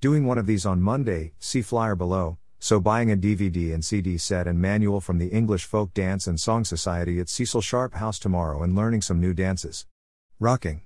Doing one of these on Monday, see flyer below. So buying a DVD and CD set and manual from the English Folk Dance and Song Society at Cecil Sharp House tomorrow and learning some new dances. Rocking.